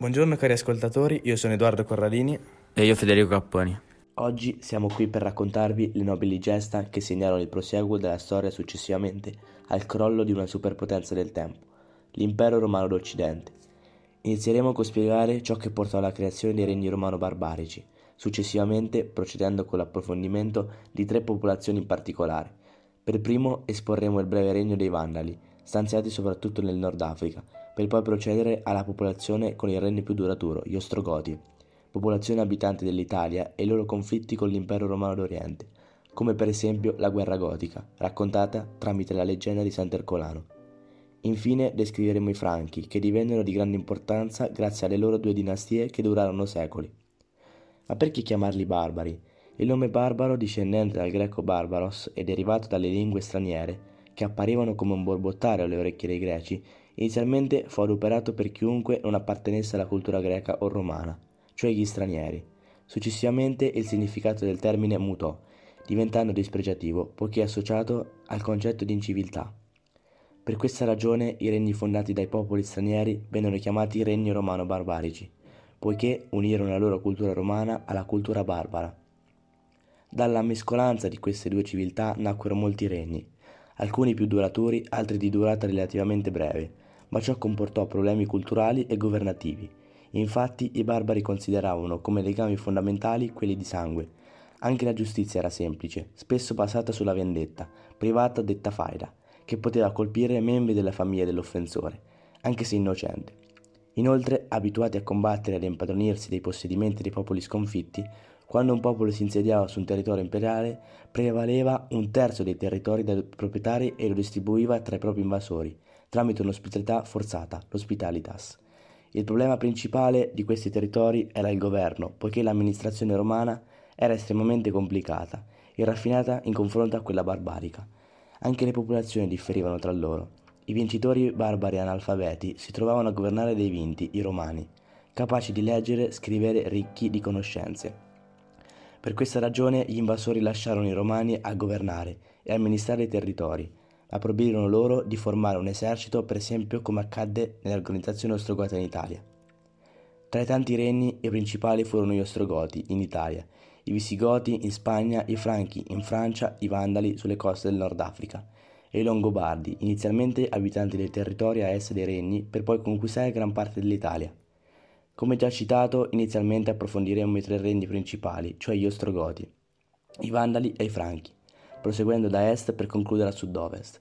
Buongiorno cari ascoltatori, io sono Edoardo Corradini e io Federico Capponi. Oggi siamo qui per raccontarvi le nobili gesta che segnarono il prosieguo della storia successivamente al crollo di una superpotenza del tempo, l'impero romano d'Occidente. Inizieremo con spiegare ciò che portò alla creazione dei regni romano-barbarici, successivamente procedendo con l'approfondimento di tre popolazioni in particolare. Per primo esporremo il breve regno dei Vandali, stanziati soprattutto nel Nord Africa, per poi procedere alla popolazione con il regno più duraturo, gli Ostrogoti, popolazione abitante dell'Italia e i loro conflitti con l'impero romano d'Oriente, come per esempio la guerra gotica, raccontata tramite la leggenda di Sant'Ercolano. Infine descriveremo i Franchi, che divennero di grande importanza grazie alle loro due dinastie che durarono secoli. Ma perché chiamarli barbari? Il nome barbaro, discendente dal greco barbaros e derivato dalle lingue straniere, che apparivano come un borbottare alle orecchie dei greci, Inizialmente fu adoperato per chiunque non appartenesse alla cultura greca o romana, cioè gli stranieri. Successivamente il significato del termine mutò, diventando dispregiativo poiché associato al concetto di inciviltà. Per questa ragione i regni fondati dai popoli stranieri vennero chiamati regni romano-barbarici, poiché unirono la loro cultura romana alla cultura barbara. Dalla mescolanza di queste due civiltà nacquero molti regni, alcuni più duraturi, altri di durata relativamente breve, ma ciò comportò problemi culturali e governativi. Infatti i barbari consideravano come legami fondamentali quelli di sangue. Anche la giustizia era semplice, spesso basata sulla vendetta, privata detta faida, che poteva colpire membri della famiglia dell'offensore, anche se innocente. Inoltre, abituati a combattere e ad impadronirsi dei possedimenti dei popoli sconfitti, quando un popolo si insediava su un territorio imperiale, prevaleva un terzo dei territori dai proprietari e lo distribuiva tra i propri invasori, tramite un'ospitalità forzata, l'hospitalitas. Il problema principale di questi territori era il governo, poiché l'amministrazione romana era estremamente complicata e raffinata in confronto a quella barbarica. Anche le popolazioni differivano tra loro. I vincitori barbari analfabeti si trovavano a governare dei vinti, i romani, capaci di leggere, scrivere, ricchi di conoscenze. Per questa ragione gli invasori lasciarono i romani a governare e amministrare i territori, ma proibirono loro di formare un esercito per esempio come accadde nell'organizzazione ostrogota in Italia. Tra i tanti regni i principali furono gli Ostrogoti in Italia, i Visigoti in Spagna, i Franchi in Francia, i Vandali sulle coste del Nord Africa. E i Longobardi, inizialmente abitanti dei territori a est dei regni, per poi conquistare gran parte dell'Italia. Come già citato, inizialmente approfondiremo i tre regni principali, cioè gli Ostrogoti, i Vandali e i Franchi proseguendo da est per concludere a sud-ovest.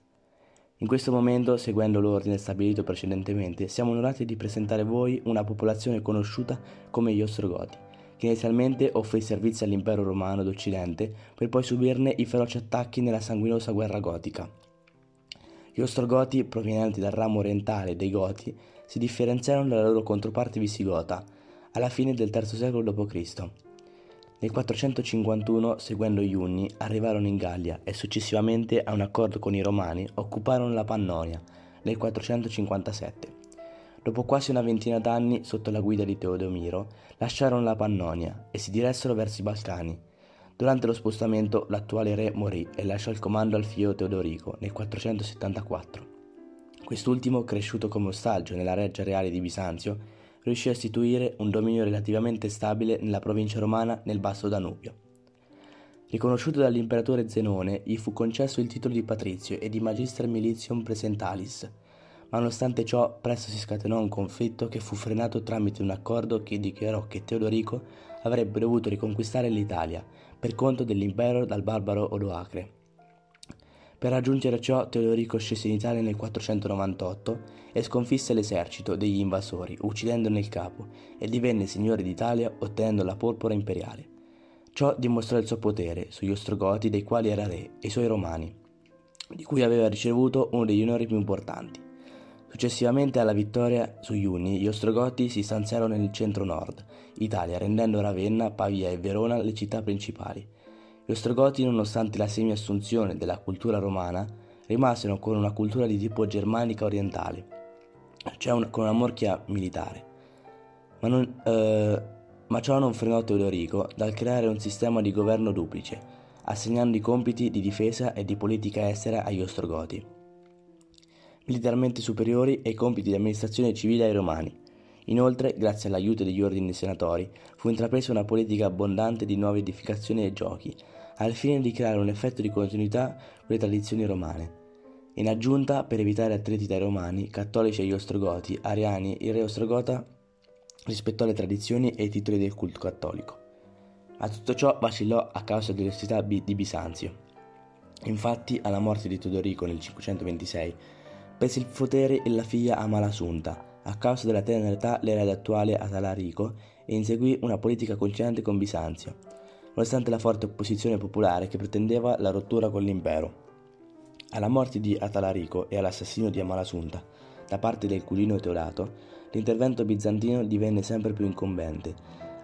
In questo momento, seguendo l'ordine stabilito precedentemente, siamo onorati di presentare a voi una popolazione conosciuta come gli Ostrogoti, che inizialmente offrì servizi all'impero romano d'Occidente per poi subirne i feroci attacchi nella sanguinosa guerra gotica. Gli Ostrogoti, provenienti dal ramo orientale dei Goti, si differenziarono dalla loro controparte visigota alla fine del III secolo d.C. Nel 451, seguendo gli Unni, arrivarono in Gallia e successivamente a un accordo con i Romani occuparono la Pannonia nel 457. Dopo quasi una ventina d'anni, sotto la guida di Teodomiro, lasciarono la Pannonia e si diressero verso i Balcani. Durante lo spostamento l'attuale re morì e lasciò il comando al figlio Teodorico nel 474. Quest'ultimo, cresciuto come ostaggio nella reggia reale di Bisanzio, riuscì a istituire un dominio relativamente stabile nella provincia romana nel Basso Danubio. Riconosciuto dall'imperatore Zenone, gli fu concesso il titolo di patrizio e di magister militium presentalis, ma nonostante ciò presto si scatenò un conflitto che fu frenato tramite un accordo che dichiarò che Teodorico avrebbe dovuto riconquistare l'Italia per conto dell'impero dal barbaro Odoacre. Per raggiungere ciò Teodorico scese in Italia nel 498 e sconfisse l'esercito degli invasori, uccidendone il capo, e divenne signore d'Italia ottenendo la porpora imperiale. Ciò dimostrò il suo potere sugli Ostrogoti dei quali era re e i suoi romani, di cui aveva ricevuto uno degli onori più importanti. Successivamente alla vittoria sugli Unni, gli Ostrogoti si stanziarono nel centro-nord Italia, rendendo Ravenna, Pavia e Verona le città principali gli Ostrogoti, nonostante la semi-assunzione della cultura romana, rimasero con una cultura di tipo germanica orientale, cioè una, con una morchia militare. Ma, non, eh, ma ciò non frenò Teodorico dal creare un sistema di governo duplice, assegnando i compiti di difesa e di politica estera agli Ostrogoti, militarmente superiori e i compiti di amministrazione civile ai Romani. Inoltre, grazie all'aiuto degli ordini senatori, fu intrapresa una politica abbondante di nuove edificazioni e giochi, al fine di creare un effetto di continuità con le tradizioni romane. In aggiunta, per evitare attriti dai romani, cattolici e gli ostrogoti, ariani, il re ostrogota rispettò le tradizioni e i titoli del culto cattolico. Ma tutto ciò vacillò a causa dell'ostilità di Bisanzio. Infatti, alla morte di Teodorico nel 526, prese il potere la figlia Amalasunta, a causa della tenera età l'erede attuale Atalarico e inseguì una politica conciliante con Bisanzio, nonostante la forte opposizione popolare che pretendeva la rottura con l'impero. Alla morte di Atalarico e all'assassinio di Amalasunta da parte del cugino Teodato, l'intervento bizantino divenne sempre più incombente,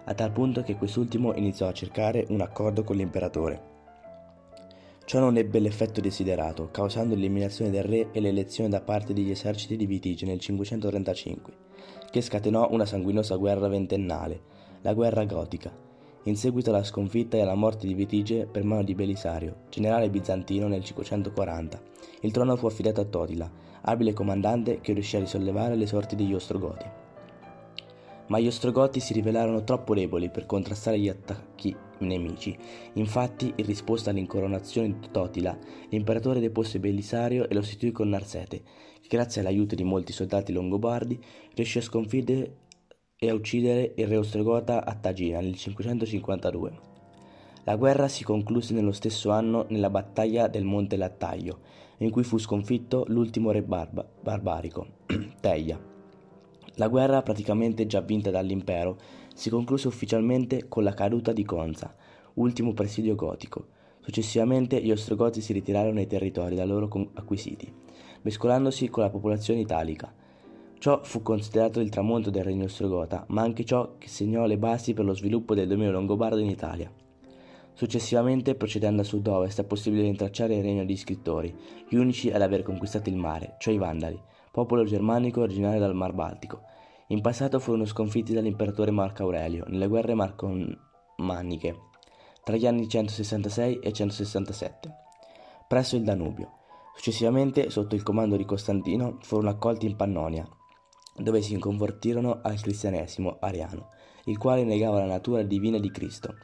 a tal punto che quest'ultimo iniziò a cercare un accordo con l'imperatore. Ciò non ebbe l'effetto desiderato, causando l'eliminazione del re e l'elezione da parte degli eserciti di Vitige nel 535, che scatenò una sanguinosa guerra ventennale, la guerra gotica. In seguito alla sconfitta e alla morte di Vitige per mano di Belisario, generale bizantino nel 540, il trono fu affidato a Totila, abile comandante che riuscì a risollevare le sorti degli Ostrogoti. Ma gli Ostrogoti si rivelarono troppo deboli per contrastare gli attacchi nemici. Infatti, in risposta all'incoronazione di Totila, l'imperatore depose Belisario e lo sostituì con Narsete, che grazie all'aiuto di molti soldati longobardi riuscì a sconfiggere e a uccidere il re ostrogota a Tagina nel 552. La guerra si concluse nello stesso anno nella battaglia del Monte Lattaio, in cui fu sconfitto l'ultimo re barba- barbarico, Teia. La guerra, praticamente già vinta dall'impero, si concluse ufficialmente con la caduta di Conza, ultimo presidio gotico. Successivamente gli ostrogoti si ritirarono nei territori da loro acquisiti, mescolandosi con la popolazione italica. Ciò fu considerato il tramonto del regno ostrogota, ma anche ciò che segnò le basi per lo sviluppo del dominio longobardo in Italia. Successivamente, procedendo a sud-ovest, è possibile rintracciare il regno di scrittori, gli unici ad aver conquistato il mare, cioè i Vandali, popolo germanico originario dal Mar Baltico, in passato furono sconfitti dall'imperatore Marco Aurelio nelle guerre marcomaniche tra gli anni 166 e 167, presso il Danubio. Successivamente, sotto il comando di Costantino, furono accolti in Pannonia, dove si convertirono al cristianesimo ariano, il quale negava la natura divina di Cristo.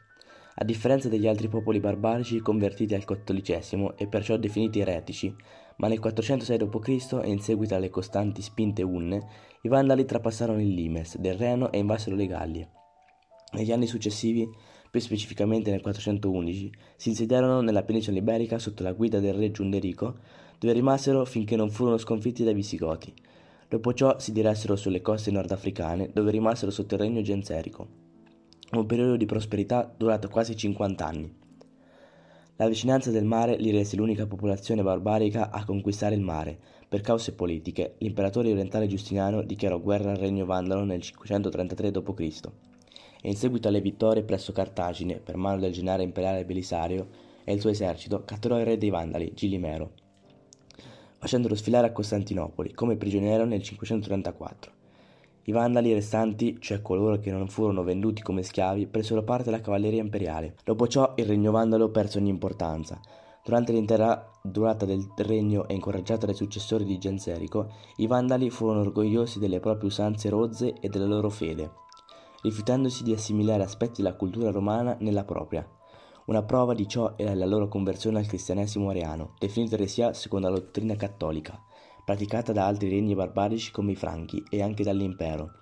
A differenza degli altri popoli barbarici convertiti al cattolicesimo e perciò definiti eretici, ma nel 406 d.C. e in seguito alle costanti spinte unne, i Vandali trapassarono il Limes del Reno e invasero le Gallie. Negli anni successivi, più specificamente nel 411, si insediarono nella penisola iberica sotto la guida del re Giunderico, dove rimasero finché non furono sconfitti dai Visigoti. Dopo ciò si diressero sulle coste nordafricane, dove rimasero sotto il regno genserico. Un periodo di prosperità durato quasi 50 anni. La vicinanza del mare li rese l'unica popolazione barbarica a conquistare il mare. Per cause politiche, l'imperatore orientale Giustiniano dichiarò guerra al regno vandalo nel 533 d.C. e in seguito alle vittorie presso Cartagine per mano del generale imperiale Belisario e il suo esercito catturò il re dei Vandali, Gilimero, facendolo sfilare a Costantinopoli come prigioniero nel 534. I vandali restanti, cioè coloro che non furono venduti come schiavi, presero parte alla cavalleria imperiale. Dopo ciò il regno vandalo perse ogni importanza. Durante l'intera durata del regno e incoraggiato dai successori di Genserico, i vandali furono orgogliosi delle proprie usanze rozze e della loro fede, rifiutandosi di assimilare aspetti della cultura romana nella propria. Una prova di ciò era la loro conversione al cristianesimo ariano, definito eresia secondo la dottrina cattolica praticata da altri regni barbarici come i Franchi e anche dall'impero.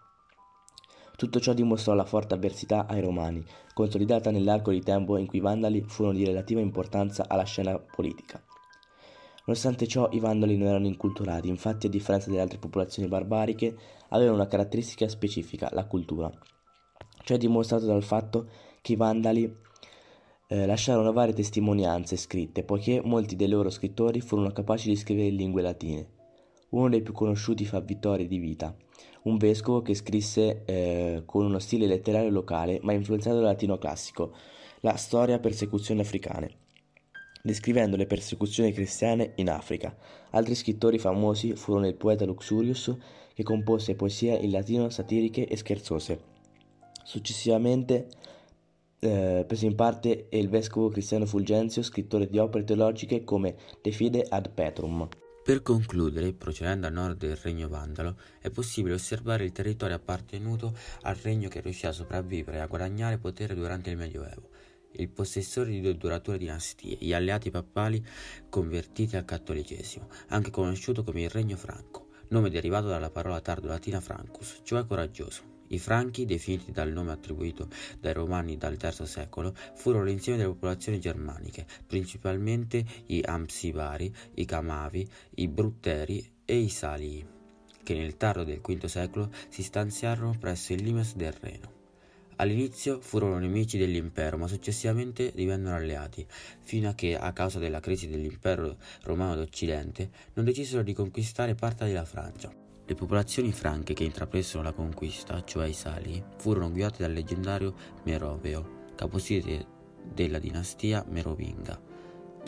Tutto ciò dimostrò la forte avversità ai Romani, consolidata nell'arco di tempo in cui i Vandali furono di relativa importanza alla scena politica. Nonostante ciò, i Vandali non erano inculturati, infatti, a differenza delle altre popolazioni barbariche, avevano una caratteristica specifica, la cultura. Ciò è dimostrato dal fatto che i Vandali lasciarono varie testimonianze scritte, poiché molti dei loro scrittori furono capaci di scrivere in lingue latine. Uno dei più conosciuti fu Vittorio di Vita, un vescovo che scrisse eh, con uno stile letterario locale ma influenzato dal latino classico, la storia persecuzioni africane, descrivendo le persecuzioni cristiane in Africa. Altri scrittori famosi furono il poeta Luxurius, che compose poesie in latino satiriche e scherzose. Successivamente eh, prese in parte il vescovo Cristiano Fulgenzio, scrittore di opere teologiche come De Fide ad Petrum. Per concludere, procedendo a nord del regno vandalo, è possibile osservare il territorio appartenuto al regno che riuscì a sopravvivere e a guadagnare potere durante il Medioevo, il possessore di due durature dinastie, gli alleati papali convertiti al cattolicesimo, anche conosciuto come il regno franco, nome derivato dalla parola tardo-latina francus, cioè coraggioso. I Franchi, definiti dal nome attribuito dai Romani dal III secolo, furono l'insieme delle popolazioni germaniche, principalmente i Amsivari, i Camavi, i Brutteri e i Salii, che nel tardo del V secolo si stanziarono presso il Limes del Reno. All'inizio furono nemici dell'impero, ma successivamente divennero alleati, fino a che, a causa della crisi dell'impero romano d'Occidente, non decisero di conquistare parte della Francia. Le popolazioni franche che intrapresero la conquista, cioè i Sali, furono guidate dal leggendario Meroveo, capostile della dinastia Merovinga.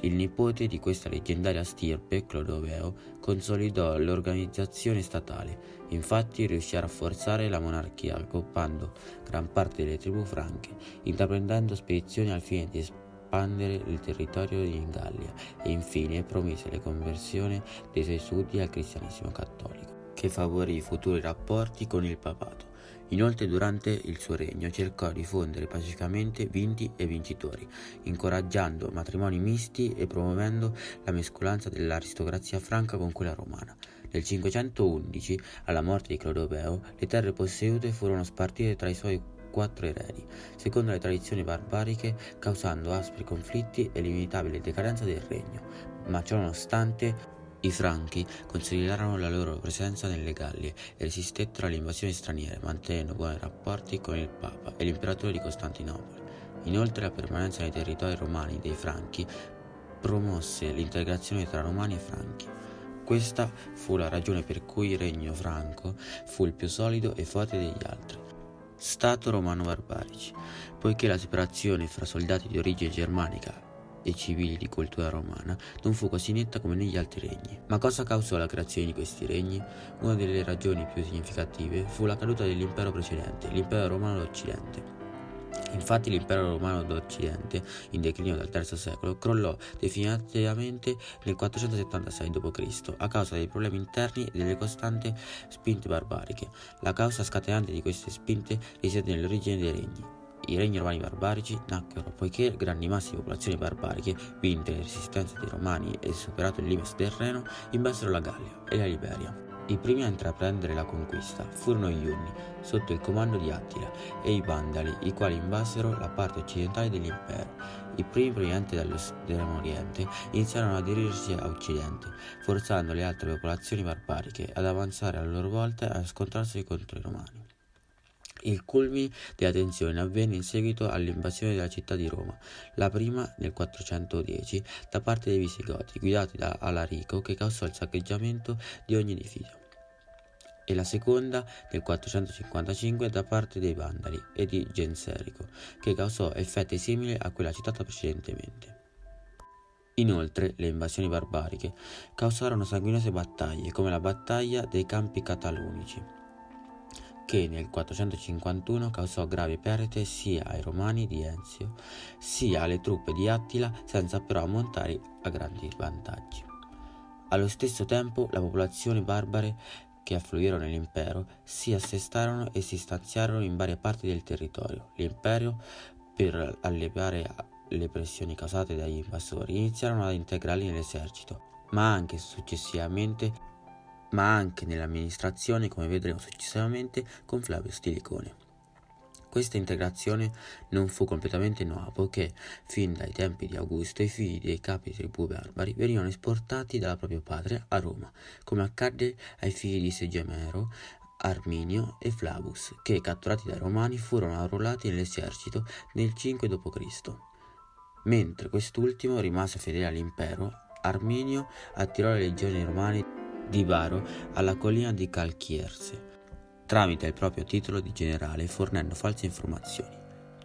Il nipote di questa leggendaria stirpe, Clodoveo, consolidò l'organizzazione statale, infatti riuscì a rafforzare la monarchia accoppando gran parte delle tribù franche, intraprendendo spedizioni al fine di espandere il territorio in Gallia e infine promise la conversione dei suoi sudditi al cristianesimo cattolico che favorì futuri rapporti con il papato. Inoltre durante il suo regno cercò di fondere pacificamente vinti e vincitori, incoraggiando matrimoni misti e promuovendo la mescolanza dell'aristocrazia franca con quella romana. Nel 511, alla morte di Clodoveo, le terre possedute furono spartite tra i suoi quattro eredi, secondo le tradizioni barbariche, causando aspri conflitti e l'inevitabile decadenza del regno. Ma ciò nonostante, i Franchi consolidarono la loro presenza nelle Gallie e resistettero alle invasioni straniere, mantenendo buoni rapporti con il Papa e l'imperatore di Costantinopoli. Inoltre la permanenza nei territori romani dei Franchi promosse l'integrazione tra Romani e Franchi. Questa fu la ragione per cui il regno franco fu il più solido e forte degli altri. Stato romano barbarici, poiché la separazione fra soldati di origine germanica e civili di cultura romana non fu così netta come negli altri regni. Ma cosa causò la creazione di questi regni? Una delle ragioni più significative fu la caduta dell'impero precedente, l'impero romano d'Occidente. Infatti l'impero romano d'Occidente, in declino dal III secolo, crollò definitivamente nel 476 d.C. a causa dei problemi interni e delle costanti spinte barbariche. La causa scatenante di queste spinte risiede nell'origine dei regni i regni romani barbarici nacquero poiché grandi masse di popolazioni barbariche, vinte le resistenze dei romani e superato il limes del Reno, invasero la Gallia e la Liberia. I primi a intraprendere la conquista furono gli Unni, sotto il comando di Attila, e i Vandali, i quali invasero la parte occidentale dell'impero. I primi provenienti dall'estremo oriente iniziarono ad aderirsi a occidente, forzando le altre popolazioni barbariche ad avanzare a loro volta e a scontrarsi contro i romani. Il culmine della tensione avvenne in seguito all'invasione della città di Roma, la prima nel 410 da parte dei Visigoti, guidati da Alarico che causò il saccheggiamento di ogni edificio, e la seconda nel 455 da parte dei Vandali e di Genserico, che causò effetti simili a quella citata precedentemente. Inoltre, le invasioni barbariche causarono sanguinose battaglie, come la battaglia dei Campi Catalunici, che nel 451 causò gravi perdite sia ai romani di Enzio sia alle truppe di Attila senza però ammontare a grandi vantaggi. Allo stesso tempo le popolazioni barbare che affluirono nell'impero si assestarono e si stanziarono in varie parti del territorio. L'impero, per alleviare le pressioni causate dagli invasori, iniziarono ad integrarli nell'esercito, ma anche successivamente ma anche nell'amministrazione come vedremo successivamente con Flavio Stilicone. Questa integrazione non fu completamente nuova, poiché fin dai tempi di Augusto i figli dei capi tribù barbari venivano esportati dalla propria patria a Roma, come accadde ai figli di Segemero, Arminio e Flavus, che catturati dai Romani furono arruolati nell'esercito nel 5 d.C. Mentre quest'ultimo rimase fedele all'impero, Arminio attirò le legioni romane di Varo alla collina di Calchierse, tramite il proprio titolo di generale fornendo false informazioni.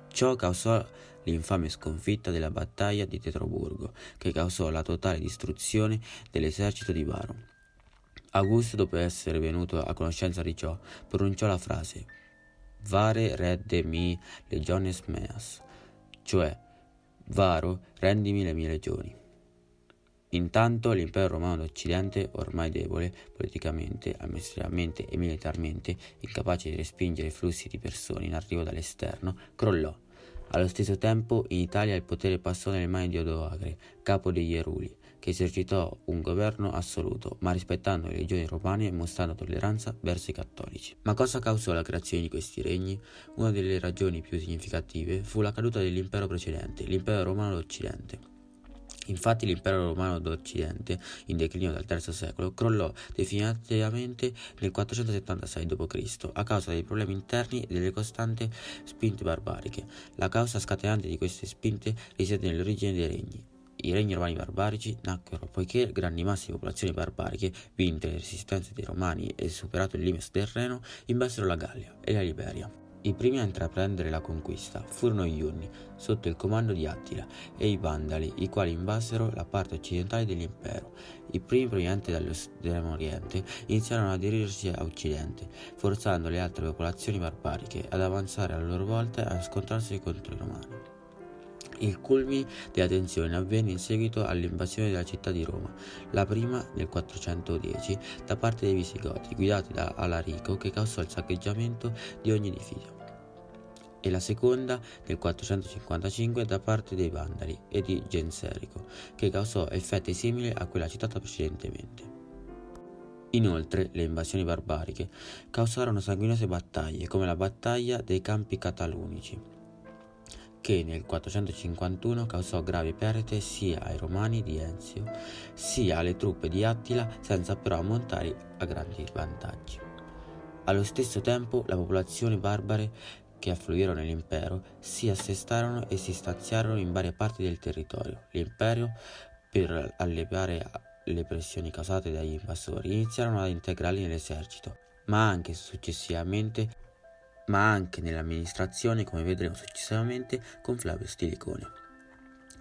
Ciò causò l'infame sconfitta della battaglia di Tetroburgo, che causò la totale distruzione dell'esercito di Varo. Augusto, dopo essere venuto a conoscenza di ciò, pronunciò la frase Vare redde mi legiones meas, cioè Varo rendimi le mie legioni. Intanto l'impero romano d'Occidente, ormai debole politicamente, amministrativamente e militarmente, incapace di respingere flussi di persone in arrivo dall'esterno, crollò. Allo stesso tempo in Italia il potere passò nelle mani di Odoacre, capo degli Eruli, che esercitò un governo assoluto, ma rispettando le legioni romane e mostrando tolleranza verso i cattolici. Ma cosa causò la creazione di questi regni? Una delle ragioni più significative fu la caduta dell'impero precedente, l'impero romano d'Occidente. Infatti l'impero romano d'Occidente, in declino dal III secolo, crollò definitivamente nel 476 d.C. a causa dei problemi interni e delle costanti spinte barbariche. La causa scatenante di queste spinte risiede nell'origine dei regni. I regni romani barbarici nacquero poiché grandi masse di popolazioni barbariche, vinte le resistenze dei romani e superato il limite terreno, invasero la Gallia e la Liberia. I primi a intraprendere la conquista furono gli Unni, sotto il comando di Attila, e i Vandali, i quali invasero la parte occidentale dell'impero. I primi provenienti dall'estremo oriente iniziarono a dirigersi a occidente, forzando le altre popolazioni barbariche ad avanzare a loro volta e a scontrarsi contro i romani. Il culmine della tensione avvenne in seguito all'invasione della città di Roma, la prima nel 410 da parte dei Visigoti, guidati da Alarico che causò il saccheggiamento di ogni edificio, e la seconda nel 455 da parte dei Vandali e di Genserico, che causò effetti simili a quella citata precedentemente. Inoltre, le invasioni barbariche causarono sanguinose battaglie, come la battaglia dei Campi Catalunici, che nel 451 causò gravi perdite sia ai romani di Enzio sia alle truppe di Attila senza però ammontare a grandi vantaggi. Allo stesso tempo le popolazioni barbare che affluirono nell'impero si assestarono e si stanziarono in varie parti del territorio. L'impero, per alleviare le pressioni causate dagli invasori, iniziarono ad integrarli nell'esercito, ma anche successivamente ma anche nell'amministrazione come vedremo successivamente con Flavio Stilicone.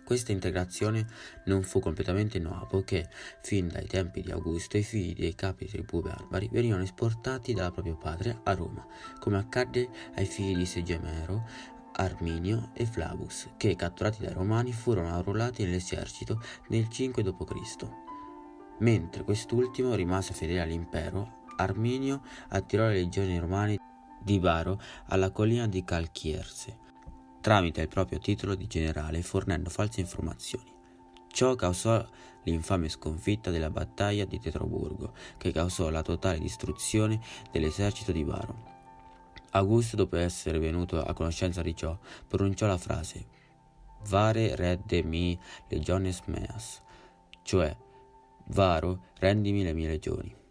Questa integrazione non fu completamente nuova poiché fin dai tempi di Augusto i figli dei capi tribù barbari venivano esportati dal proprio padre a Roma, come accadde ai figli di Segemero, Arminio e Flavus, che catturati dai romani furono arruolati nell'esercito nel 5 d.C. Mentre quest'ultimo rimase fedele all'impero, Arminio attirò le legioni romane di Baro alla collina di Calchierse, tramite il proprio titolo di generale fornendo false informazioni. Ciò causò l'infame sconfitta della battaglia di Tetroburgo, che causò la totale distruzione dell'esercito di Baro. Augusto, dopo essere venuto a conoscenza di ciò, pronunciò la frase Vare redde mi legiones meas, cioè Varo, rendimi le mie legioni.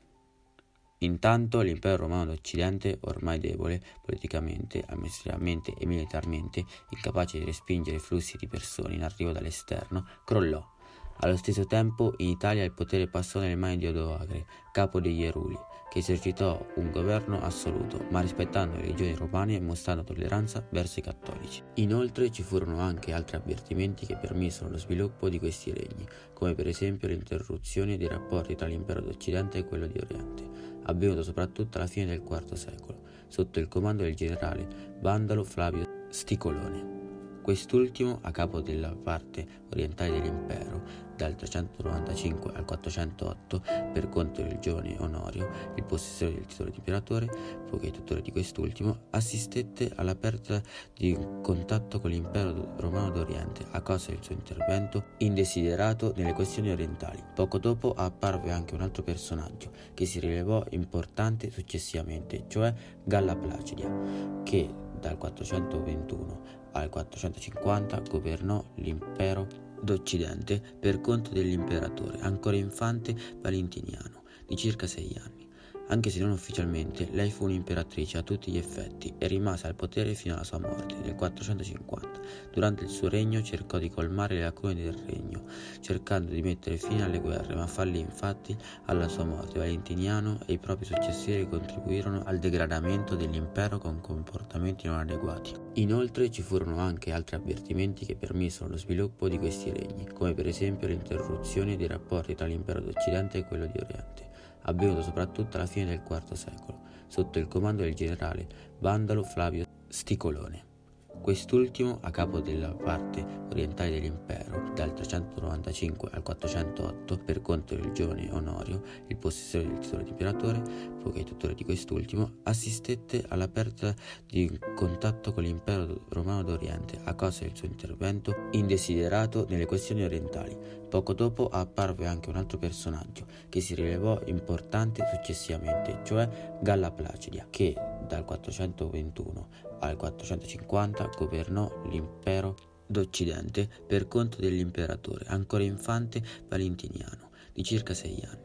Intanto l'impero romano d'Occidente, ormai debole politicamente, amministrativamente e militarmente, incapace di respingere flussi di persone in arrivo dall'esterno, crollò. Allo stesso tempo in Italia il potere passò nelle mani di Odoacre, capo degli Eruli, che esercitò un governo assoluto, ma rispettando le legioni romane e mostrando tolleranza verso i cattolici. Inoltre ci furono anche altri avvertimenti che permisero lo sviluppo di questi regni, come per esempio l'interruzione dei rapporti tra l'impero d'Occidente e quello di Oriente, avvenuto soprattutto alla fine del IV secolo, sotto il comando del generale Vandalo Flavio Sticolone. Quest'ultimo, a capo della parte orientale dell'impero, dal 395 al 408, per conto del giovane Onorio, il possessore del titolo di imperatore, poiché tutore di quest'ultimo, assistette alla perdita di contatto con l'impero romano d'Oriente a causa del suo intervento indesiderato nelle questioni orientali. Poco dopo apparve anche un altro personaggio che si rilevò importante successivamente, cioè Galla Placidia, che dal 421 al 450 governò l'impero d'Occidente per conto dell'imperatore, ancora infante Valentiniano, di circa sei anni. Anche se non ufficialmente, lei fu un'imperatrice a tutti gli effetti e rimase al potere fino alla sua morte nel 450. Durante il suo regno cercò di colmare le lacune del regno, cercando di mettere fine alle guerre, ma fallì infatti alla sua morte. Valentiniano e i propri successori contribuirono al degradamento dell'impero con comportamenti non adeguati. Inoltre ci furono anche altri avvertimenti che permisero lo sviluppo di questi regni, come per esempio l'interruzione dei rapporti tra l'impero d'Occidente e quello di Oriente avvenuto soprattutto alla fine del IV secolo, sotto il comando del generale Vandalo Flavio Sticolone. Quest'ultimo, a capo della parte orientale dell'impero, dal 395 al 408, per conto del giovane Onorio, il possessore del titolo di imperatore, poiché tutore di quest'ultimo, assistette alla perdita di contatto con l'impero romano d'Oriente a causa del suo intervento indesiderato nelle questioni orientali. Poco dopo apparve anche un altro personaggio che si rilevò importante successivamente, cioè Galla Placidia, che dal 421 al 450 governò l'impero d'Occidente per conto dell'imperatore, ancora infante Valentiniano, di circa sei anni.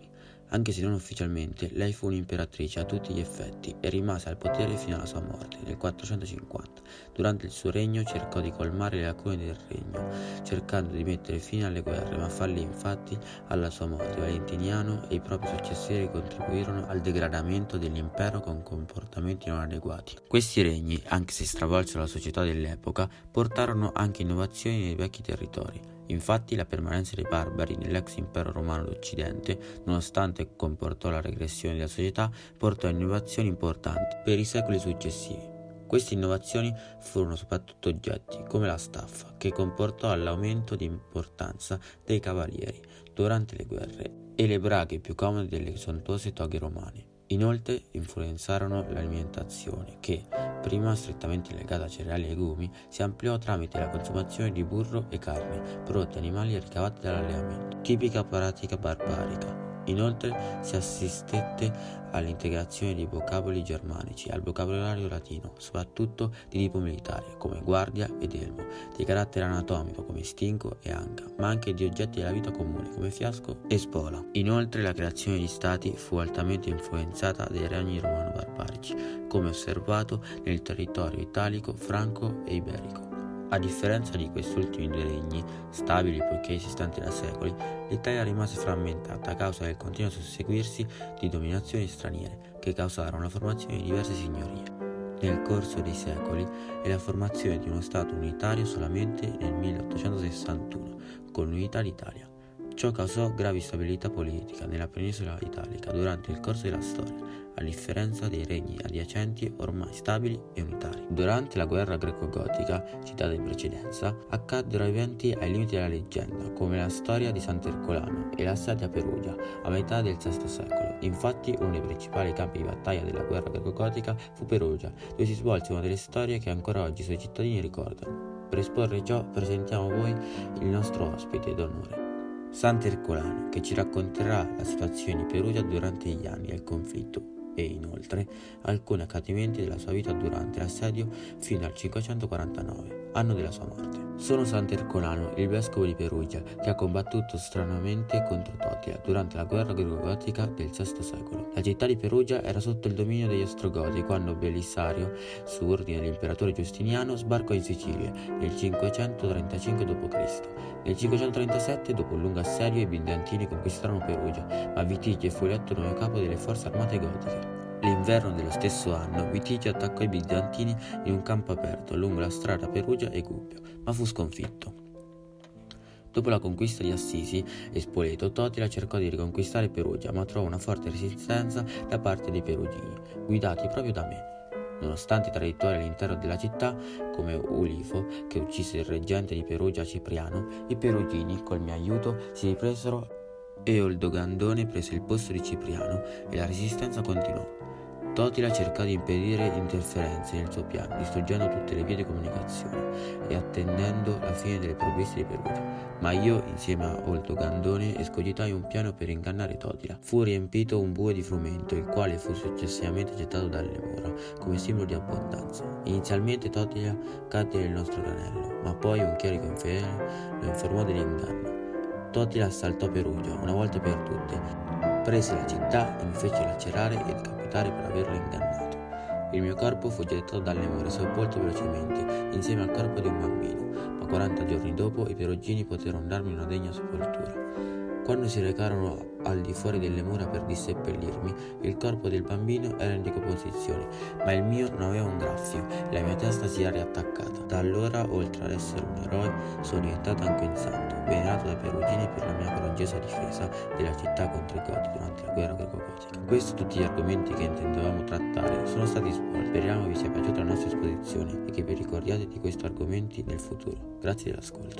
Anche se non ufficialmente, lei fu un'imperatrice a tutti gli effetti e rimase al potere fino alla sua morte nel 450. Durante il suo regno cercò di colmare le lacune del regno, cercando di mettere fine alle guerre, ma fallì infatti alla sua morte. Valentiniano e i propri successori contribuirono al degradamento dell'impero con comportamenti non adeguati. Questi regni, anche se stravolsero la società dell'epoca, portarono anche innovazioni nei vecchi territori. Infatti la permanenza dei barbari nell'ex impero romano d'Occidente, nonostante comportò la regressione della società, portò a innovazioni importanti per i secoli successivi. Queste innovazioni furono soprattutto oggetti, come la staffa, che comportò l'aumento di importanza dei cavalieri durante le guerre e le braghe più comode delle sontuose toghe romane. Inoltre influenzarono l'alimentazione che, prima strettamente legata a cereali e legumi, si ampliò tramite la consumazione di burro e carne, prodotti animali ricavati dall'allevamento, tipica pratica barbarica. Inoltre si assistette all'integrazione di vocaboli germanici al vocabolario latino, soprattutto di tipo militare, come guardia ed elmo, di carattere anatomico come stinco e anca, ma anche di oggetti della vita comune come fiasco e spola. Inoltre la creazione di stati fu altamente influenzata dai regni romano-barbarici, come osservato nel territorio italico, franco e iberico. A differenza di questi ultimi due regni, stabili poiché esistanti da secoli, l'Italia rimase frammentata a causa del continuo susseguirsi di dominazioni straniere che causarono la formazione di diverse signorie. Nel corso dei secoli e la formazione di uno Stato unitario solamente nel 1861, con l'unità d'Italia. Ciò causò gravi instabilità politica nella penisola italica durante il corso della storia, a differenza dei regni adiacenti ormai stabili e unitari. Durante la guerra greco-gotica, citata in precedenza, accaddero eventi ai limiti della leggenda, come la storia di Sant'Ercolano e l'assedio a Perugia a metà del VI secolo. Infatti, uno dei principali campi di battaglia della guerra greco-gotica fu Perugia, dove si svolse una delle storie che ancora oggi i suoi cittadini ricordano. Per esporre ciò presentiamo a voi il nostro ospite d'onore. Sant'Ercolano, che ci racconterà la situazione di Perugia durante gli anni del conflitto e inoltre alcuni accadimenti della sua vita durante l'assedio fino al 549, anno della sua morte. Sono Sant'Ercolano, il vescovo di Perugia, che ha combattuto stranamente contro Totila durante la guerra greco-gotica del VI secolo. La città di Perugia era sotto il dominio degli Ostrogoti quando Belisario, su ordine dell'imperatore Giustiniano, sbarcò in Sicilia nel 535 d.C. Nel 537, dopo un lungo assedio, i bizantini conquistarono Perugia, ma Vitige fu eletto nuovo capo delle forze armate gotiche. L'inverno dello stesso anno Vitige attaccò i bizantini in un campo aperto lungo la strada Perugia e Gubbio, ma fu sconfitto. Dopo la conquista di Assisi e Spoleto, Totila cercò di riconquistare Perugia, ma trovò una forte resistenza da parte dei perugini, guidati proprio da me. Nonostante i traditori all'interno della città, come Ulifo, che uccise il reggente di Perugia Cipriano, i perugini, col mio aiuto, si ripresero e Oldogandone prese il posto di Cipriano e la resistenza continuò. Totila cercò di impedire interferenze nel suo piano, distruggendo tutte le vie di comunicazione e attendendo la fine delle provviste di Perugia. Ma io, insieme a Olto Gandone, escogitai un piano per ingannare Totila. Fu riempito un bue di frumento, il quale fu successivamente gettato dalle mura, come simbolo di abbondanza. Inizialmente Totila cadde nel nostro granello, ma poi un chierico infedele lo informò dell'inganno. Totila assaltò Perugia, una volta per tutte, prese la città e mi fece lacerare ed capire per averlo ingannato. Il mio corpo fu gettato dalle mura e sepolto velocemente insieme al corpo di un bambino, ma 40 giorni dopo i perugini poterono darmi una degna sepoltura. Quando si recarono al di fuori delle mura per disseppellirmi, il corpo del bambino era in decomposizione, ma il mio non aveva un graffio e la mia testa si era riattaccata. Da allora, oltre ad essere un eroe, sono diventato anche un santo, venerato dai perugini per la mia coraggiosa difesa della città contro i Goti durante la guerra greco-gotica. Questi tutti gli argomenti che intendevamo trattare sono stati esposti. Speriamo vi sia piaciuta la nostra esposizione e che vi ricordiate di questi argomenti nel futuro. Grazie dell'ascolto.